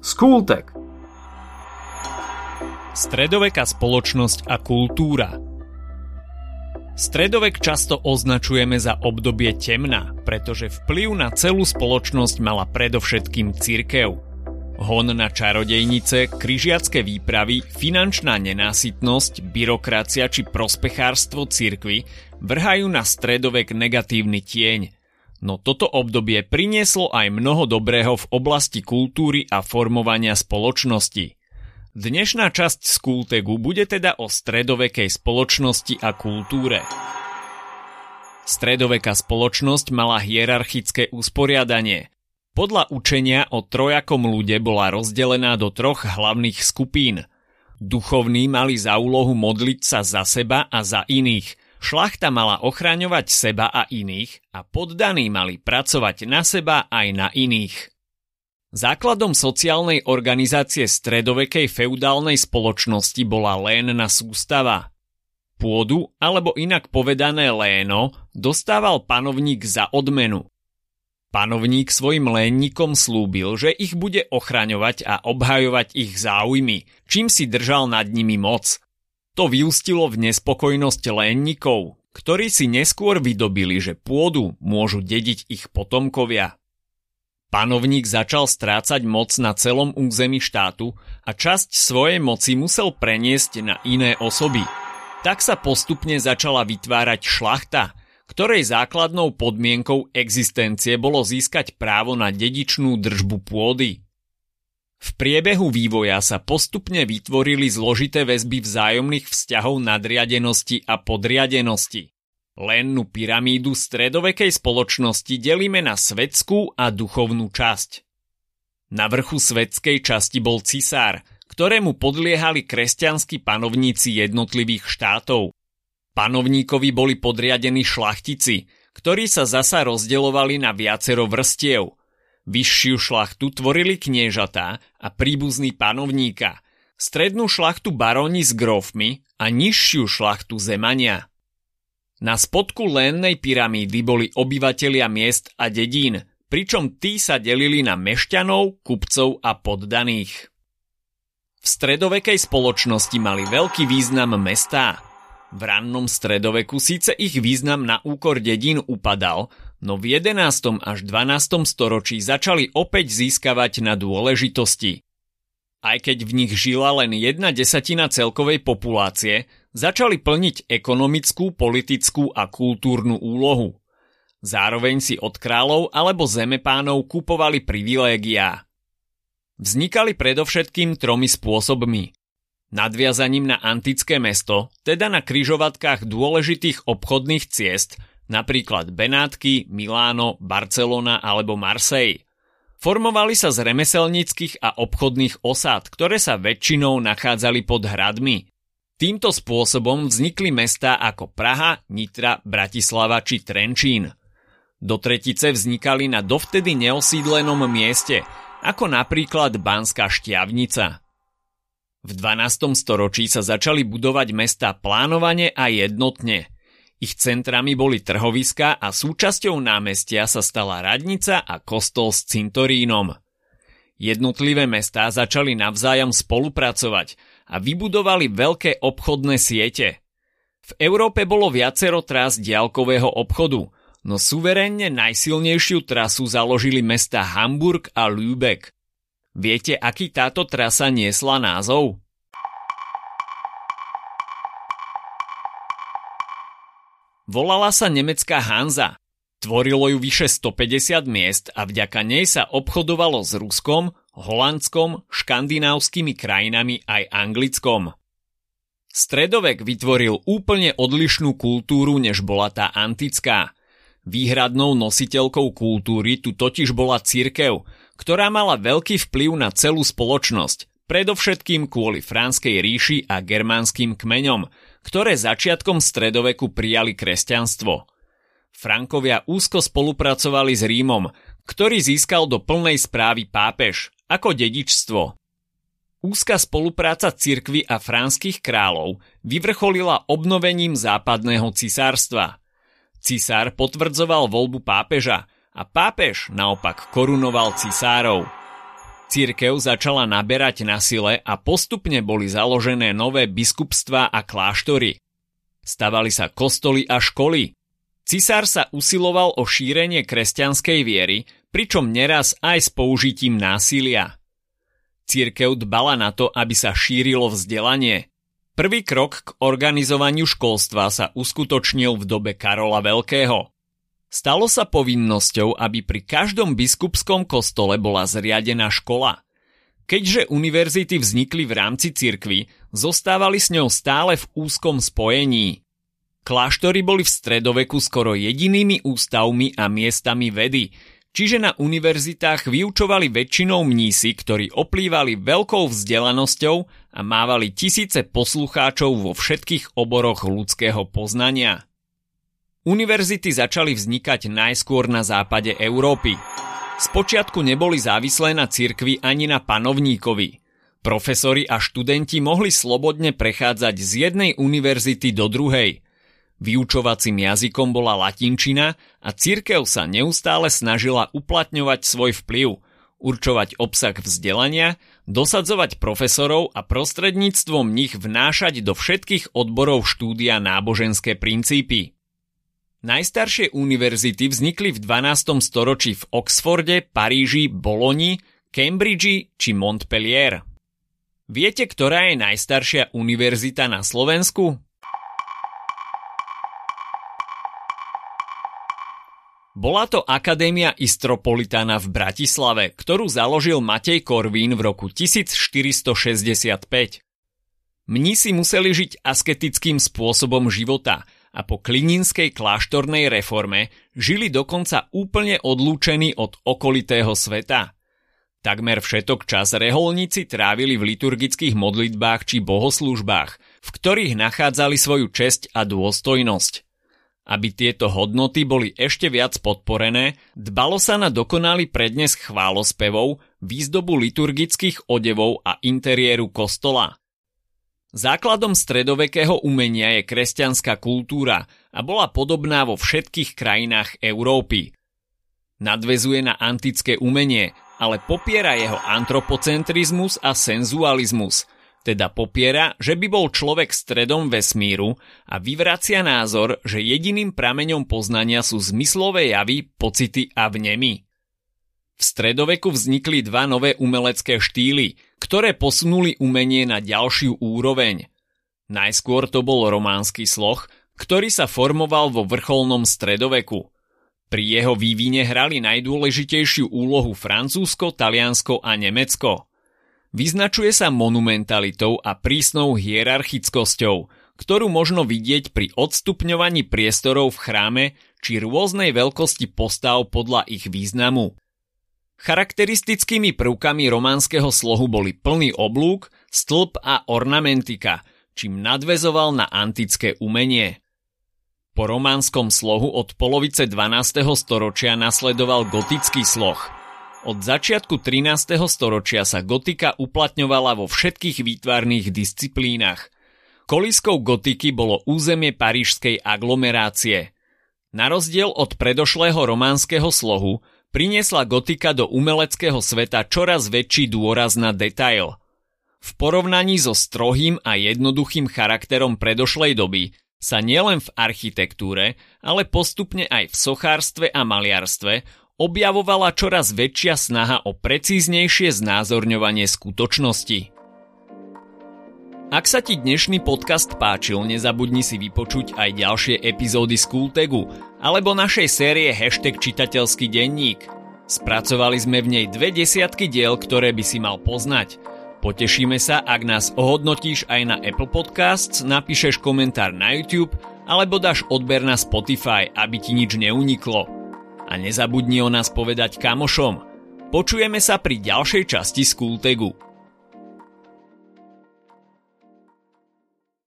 Skultek. Stredoveká spoločnosť a kultúra Stredovek často označujeme za obdobie temna, pretože vplyv na celú spoločnosť mala predovšetkým cirkev. Hon na čarodejnice, kryžiacké výpravy, finančná nenásytnosť, byrokracia či prospechárstvo cirkvy vrhajú na stredovek negatívny tieň – No toto obdobie prinieslo aj mnoho dobrého v oblasti kultúry a formovania spoločnosti. Dnešná časť z Kultegu bude teda o stredovekej spoločnosti a kultúre. Stredoveká spoločnosť mala hierarchické usporiadanie. Podľa učenia o trojakom ľude bola rozdelená do troch hlavných skupín. Duchovní mali za úlohu modliť sa za seba a za iných – Šlachta mala ochraňovať seba a iných a poddaní mali pracovať na seba aj na iných. Základom sociálnej organizácie stredovekej feudálnej spoločnosti bola lénna sústava. Pôdu, alebo inak povedané léno, dostával panovník za odmenu. Panovník svojim lénnikom slúbil, že ich bude ochraňovať a obhajovať ich záujmy, čím si držal nad nimi moc – to vyústilo v nespokojnosť lénnikov, ktorí si neskôr vydobili, že pôdu môžu dediť ich potomkovia. Panovník začal strácať moc na celom území štátu a časť svojej moci musel preniesť na iné osoby. Tak sa postupne začala vytvárať šlachta, ktorej základnou podmienkou existencie bolo získať právo na dedičnú držbu pôdy. V priebehu vývoja sa postupne vytvorili zložité väzby vzájomných vzťahov nadriadenosti a podriadenosti. Lennú pyramídu stredovekej spoločnosti delíme na svetskú a duchovnú časť. Na vrchu svetskej časti bol cisár, ktorému podliehali kresťanskí panovníci jednotlivých štátov. Panovníkovi boli podriadení šlachtici, ktorí sa zasa rozdeľovali na viacero vrstiev – Vyššiu šlachtu tvorili kniežatá a príbuzní panovníka, strednú šlachtu baróni s grofmi a nižšiu šlachtu zemania. Na spodku lénnej pyramídy boli obyvatelia miest a dedín, pričom tí sa delili na mešťanov, kupcov a poddaných. V stredovekej spoločnosti mali veľký význam mestá. V rannom stredoveku síce ich význam na úkor dedín upadal, no v 11. až 12. storočí začali opäť získavať na dôležitosti. Aj keď v nich žila len jedna desatina celkovej populácie, začali plniť ekonomickú, politickú a kultúrnu úlohu. Zároveň si od kráľov alebo zemepánov kupovali privilégiá. Vznikali predovšetkým tromi spôsobmi. Nadviazaním na antické mesto, teda na kryžovatkách dôležitých obchodných ciest – napríklad Benátky, Miláno, Barcelona alebo Marseille. Formovali sa z remeselnických a obchodných osád, ktoré sa väčšinou nachádzali pod hradmi. Týmto spôsobom vznikli mestá ako Praha, Nitra, Bratislava či Trenčín. Do tretice vznikali na dovtedy neosídlenom mieste, ako napríklad Banská šťavnica. V 12. storočí sa začali budovať mesta plánovane a jednotne – ich centrami boli trhoviska a súčasťou námestia sa stala radnica a kostol s cintorínom. Jednotlivé mestá začali navzájom spolupracovať a vybudovali veľké obchodné siete. V Európe bolo viacero trás diaľkového obchodu, no suverénne najsilnejšiu trasu založili mesta Hamburg a Lübeck. Viete, aký táto trasa niesla názov? Volala sa nemecká Hanza. Tvorilo ju vyše 150 miest a vďaka nej sa obchodovalo s Ruskom, Holandskom, škandinávskymi krajinami aj Anglickom. Stredovek vytvoril úplne odlišnú kultúru, než bola tá antická. Výhradnou nositeľkou kultúry tu totiž bola cirkev, ktorá mala veľký vplyv na celú spoločnosť, predovšetkým kvôli Franskej ríši a germánskym kmeňom, ktoré začiatkom stredoveku prijali kresťanstvo. Frankovia úzko spolupracovali s Rímom, ktorý získal do plnej správy pápež ako dedičstvo. Úzka spolupráca cirkvy a franských kráľov vyvrcholila obnovením západného cisárstva. Cisár potvrdzoval voľbu pápeža a pápež naopak korunoval cisárov. Církev začala naberať na sile a postupne boli založené nové biskupstvá a kláštory. Stavali sa kostoly a školy. Cisár sa usiloval o šírenie kresťanskej viery, pričom neraz aj s použitím násilia. Církev dbala na to, aby sa šírilo vzdelanie. Prvý krok k organizovaniu školstva sa uskutočnil v dobe Karola Veľkého. Stalo sa povinnosťou, aby pri každom biskupskom kostole bola zriadená škola. Keďže univerzity vznikli v rámci cirkvy, zostávali s ňou stále v úzkom spojení. Kláštory boli v stredoveku skoro jedinými ústavmi a miestami vedy, čiže na univerzitách vyučovali väčšinou mnísi, ktorí oplývali veľkou vzdelanosťou a mávali tisíce poslucháčov vo všetkých oboroch ľudského poznania. Univerzity začali vznikať najskôr na západe Európy. Spočiatku neboli závislé na cirkvi ani na panovníkovi. Profesori a študenti mohli slobodne prechádzať z jednej univerzity do druhej. Vyučovacím jazykom bola latinčina a cirkev sa neustále snažila uplatňovať svoj vplyv, určovať obsah vzdelania, dosadzovať profesorov a prostredníctvom nich vnášať do všetkých odborov štúdia náboženské princípy. Najstaršie univerzity vznikli v 12. storočí v Oxforde, Paríži, Boloni, Cambridge či Montpellier. Viete, ktorá je najstaršia univerzita na Slovensku? Bola to Akadémia Istropolitana v Bratislave, ktorú založil Matej Korvín v roku 1465. Mnísi museli žiť asketickým spôsobom života – a po klininskej kláštornej reforme žili dokonca úplne odlúčení od okolitého sveta. Takmer všetok čas reholníci trávili v liturgických modlitbách či bohoslúžbách, v ktorých nachádzali svoju česť a dôstojnosť. Aby tieto hodnoty boli ešte viac podporené, dbalo sa na dokonalý prednes chválospevov, výzdobu liturgických odevov a interiéru kostola – Základom stredovekého umenia je kresťanská kultúra a bola podobná vo všetkých krajinách Európy. Nadvezuje na antické umenie, ale popiera jeho antropocentrizmus a senzualizmus, teda popiera, že by bol človek stredom vesmíru a vyvracia názor, že jediným prameňom poznania sú zmyslové javy, pocity a vnemy. V stredoveku vznikli dva nové umelecké štýly, ktoré posunuli umenie na ďalšiu úroveň. Najskôr to bol románsky sloh, ktorý sa formoval vo vrcholnom stredoveku. Pri jeho vývine hrali najdôležitejšiu úlohu Francúzsko, Taliansko a Nemecko. Vyznačuje sa monumentalitou a prísnou hierarchickosťou, ktorú možno vidieť pri odstupňovaní priestorov v chráme či rôznej veľkosti postav podľa ich významu. Charakteristickými prvkami románskeho slohu boli plný oblúk, stĺp a ornamentika, čím nadvezoval na antické umenie. Po románskom slohu od polovice 12. storočia nasledoval gotický sloh. Od začiatku 13. storočia sa gotika uplatňovala vo všetkých výtvarných disciplínach. Koliskou gotiky bolo územie parížskej aglomerácie. Na rozdiel od predošlého románskeho slohu, priniesla gotika do umeleckého sveta čoraz väčší dôraz na detail. V porovnaní so strohým a jednoduchým charakterom predošlej doby sa nielen v architektúre, ale postupne aj v sochárstve a maliarstve objavovala čoraz väčšia snaha o precíznejšie znázorňovanie skutočnosti. Ak sa ti dnešný podcast páčil, nezabudni si vypočuť aj ďalšie epizódy z Kultegu alebo našej série Hashtag čitateľský denník. Spracovali sme v nej dve desiatky diel, ktoré by si mal poznať. Potešíme sa, ak nás ohodnotíš aj na Apple Podcasts, napíšeš komentár na YouTube alebo dáš odber na Spotify, aby ti nič neuniklo. A nezabudni o nás povedať kamošom. Počujeme sa pri ďalšej časti Skultegu.